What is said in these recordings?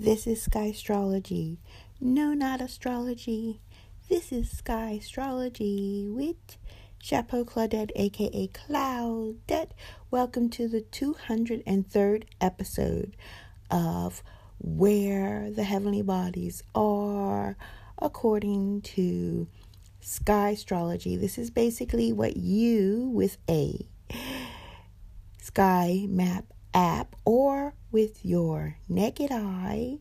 This is Sky Astrology. No, not astrology. This is Sky Astrology with Chapeau Claudette, aka Claudette. Welcome to the 203rd episode of Where the Heavenly Bodies Are according to Sky Astrology. This is basically what you, with a Sky Map app or with your naked eye,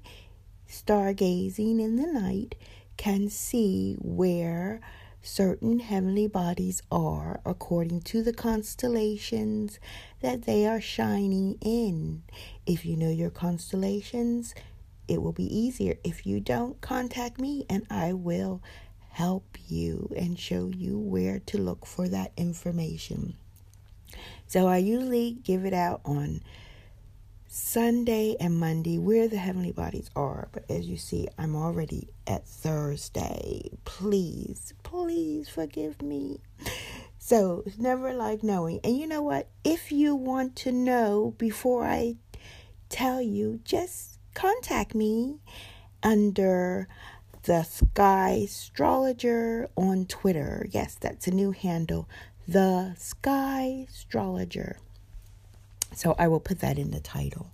stargazing in the night, can see where certain heavenly bodies are according to the constellations that they are shining in. If you know your constellations, it will be easier. If you don't, contact me and I will help you and show you where to look for that information. So I usually give it out on Sunday and Monday where the heavenly bodies are. But as you see, I'm already at Thursday. Please, please forgive me. So it's never like knowing. And you know what? If you want to know before I tell you, just contact me under the Sky Astrologer on Twitter. Yes, that's a new handle. The Sky Astrologer. So I will put that in the title.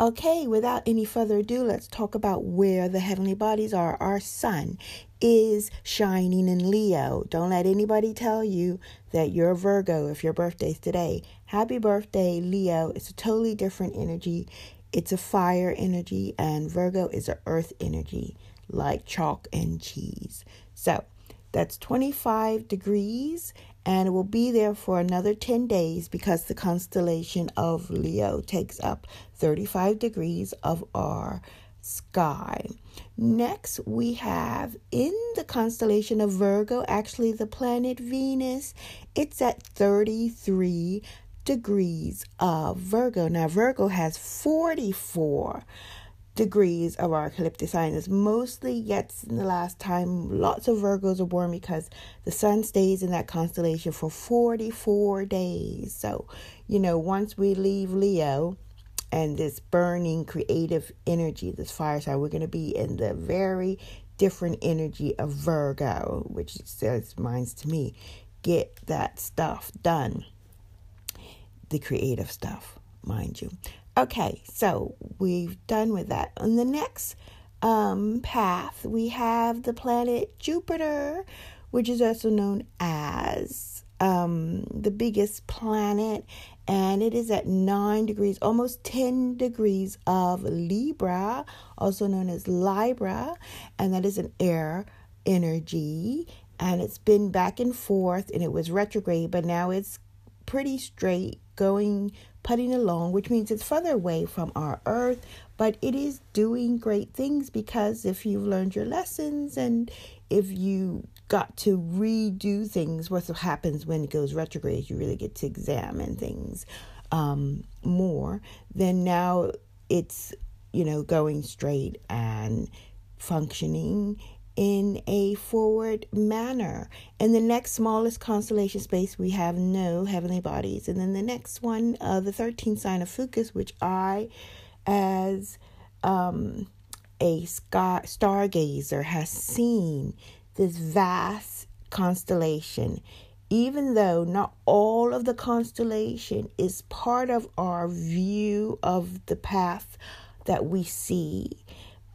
Okay, without any further ado, let's talk about where the heavenly bodies are. Our sun is shining in Leo. Don't let anybody tell you that you're Virgo if your birthday's today. Happy birthday, Leo. It's a totally different energy. It's a fire energy, and Virgo is an earth energy, like chalk and cheese. So that's 25 degrees and will be there for another 10 days because the constellation of Leo takes up 35 degrees of our sky. Next, we have in the constellation of Virgo, actually, the planet Venus. It's at 33 degrees of Virgo. Now, Virgo has 44 degrees of our ecliptic sign is mostly yet in the last time. Lots of virgos are born because the sun stays in that constellation for 44 days. So you know once we leave leo and this burning creative energy this fire sign we're going to be in the very different energy of virgo which says minds to me get that stuff done. The creative stuff mind you Okay, so we've done with that. On the next um, path, we have the planet Jupiter, which is also known as um, the biggest planet, and it is at 9 degrees, almost 10 degrees of Libra, also known as Libra, and that is an air energy. And it's been back and forth, and it was retrograde, but now it's pretty straight going putting along, which means it's further away from our earth, but it is doing great things because if you've learned your lessons and if you got to redo things, what happens when it goes retrograde, you really get to examine things um, more, then now it's, you know, going straight and functioning in a forward manner. In the next smallest constellation space, we have no heavenly bodies. And then the next one, uh, the 13th sign of Ophiuchus, which I, as um, a sky, stargazer, has seen this vast constellation. Even though not all of the constellation is part of our view of the path that we see,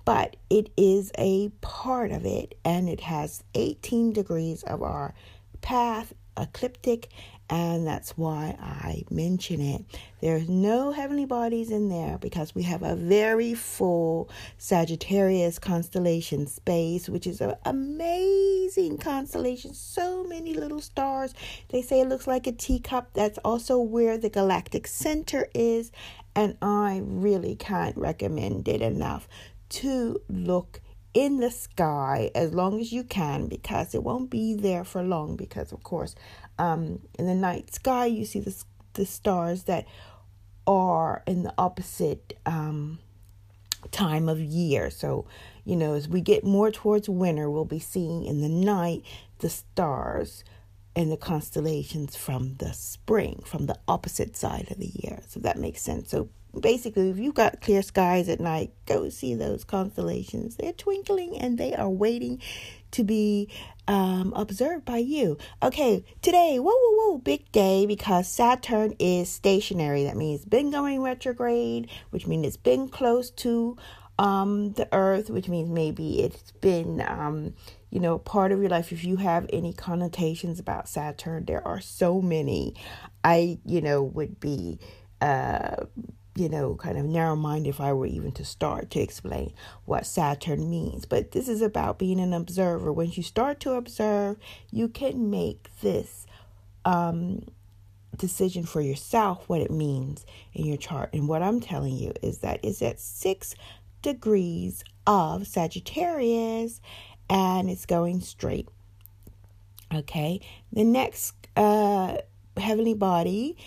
but it is a part of it and it has 18 degrees of our path ecliptic and that's why I mention it. There's no heavenly bodies in there because we have a very full Sagittarius constellation space, which is an amazing constellation. So many little stars. They say it looks like a teacup. That's also where the galactic center is, and I really can't recommend it enough to look in the sky as long as you can because it won't be there for long because of course um, in the night sky you see the, the stars that are in the opposite um, time of year. So you know as we get more towards winter we'll be seeing in the night the stars and the constellations from the spring from the opposite side of the year. So that makes sense. So basically, if you've got clear skies at night, go see those constellations. They're twinkling and they are waiting to be um, observed by you. Okay, today, whoa, whoa, whoa, big day because Saturn is stationary. That means it's been going retrograde, which means it's been close to um, the Earth, which means maybe it's been, um, you know, part of your life. If you have any connotations about Saturn, there are so many. I, you know, would be. Uh, you know, kind of narrow minded if I were even to start to explain what Saturn means. But this is about being an observer. Once you start to observe, you can make this um, decision for yourself what it means in your chart. And what I'm telling you is that it's at six degrees of Sagittarius and it's going straight. Okay, the next uh, heavenly body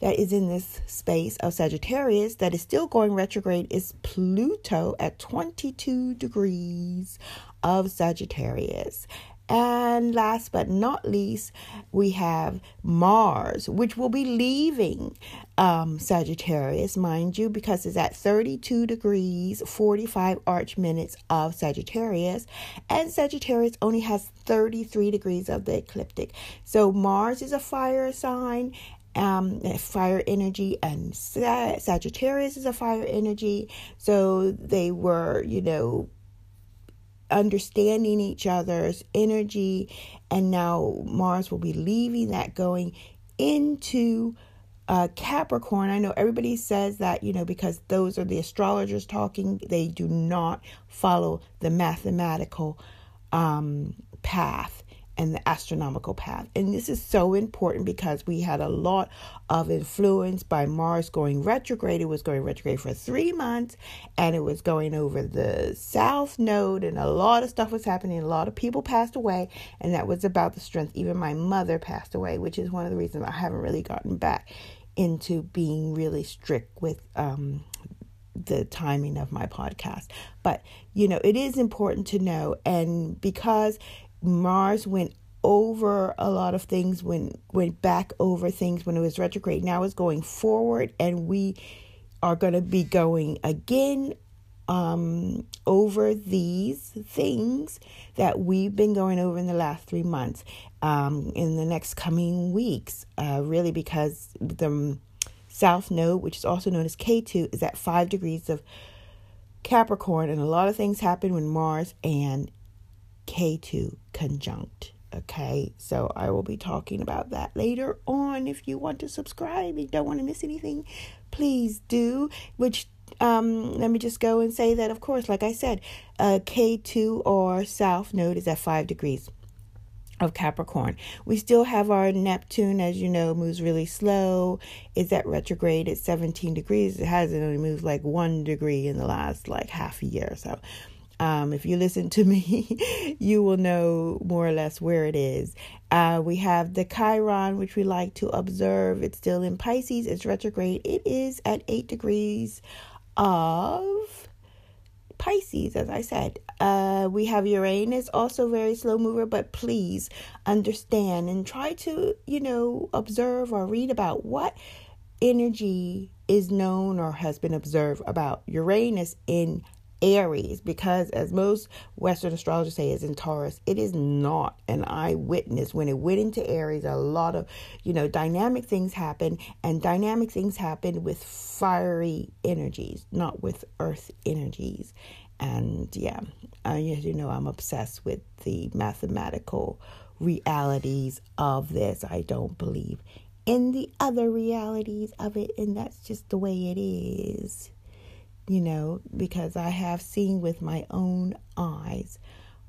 that is in this space of Sagittarius that is still going retrograde is Pluto at 22 degrees of Sagittarius. And last but not least, we have Mars, which will be leaving um, Sagittarius, mind you, because it's at 32 degrees, 45 arc minutes of Sagittarius. And Sagittarius only has 33 degrees of the ecliptic. So Mars is a fire sign um, fire energy, and Sagittarius is a fire energy. So they were, you know, understanding each other's energy, and now Mars will be leaving that going into uh, Capricorn. I know everybody says that, you know, because those are the astrologers talking, they do not follow the mathematical um, path and the astronomical path. And this is so important because we had a lot of influence by Mars going retrograde. It was going retrograde for three months and it was going over the south node, and a lot of stuff was happening. A lot of people passed away, and that was about the strength. Even my mother passed away, which is one of the reasons I haven't really gotten back into being really strict with um, the timing of my podcast. But, you know, it is important to know. And because Mars went over a lot of things when went back over things when it was retrograde. Now it's going forward, and we are going to be going again um, over these things that we've been going over in the last three months um, in the next coming weeks. Uh, really, because the South Node, which is also known as Ketu, is at five degrees of Capricorn, and a lot of things happen when Mars and Ketu conjunct. Okay, so I will be talking about that later on. If you want to subscribe, you don't want to miss anything, please do. Which, um, let me just go and say that, of course, like I said, uh, Ketu or South Node is at 5 degrees of Capricorn. We still have our Neptune, as you know, moves really slow. It's at retrograde at 17 degrees. It hasn't only moved like one degree in the last like half a year or so. Um, if you listen to me, you will know more or less where it is. Uh, we have the Chiron, which we like to observe. It's still in Pisces. It's retrograde. It is at 8 degrees of Pisces, as I said. Uh, we have Uranus, also very slow mover, but please understand and try to, you know, observe or read about what energy is known or has been observed about Uranus in Aries because, as most Western astrologers say, is in Taurus. It is not an eyewitness. When it went into Aries, a lot of, you know, dynamic things happen, and dynamic things happen with fiery energies, not with earth energies. And yeah, uh, as you know, I'm obsessed with the mathematical realities of this. I don't believe in the other realities of it, and that's just the way it is you know, because I have seen with my own eyes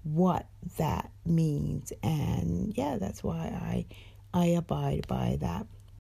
what that means. And yeah, that's why I I abide by that.